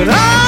But I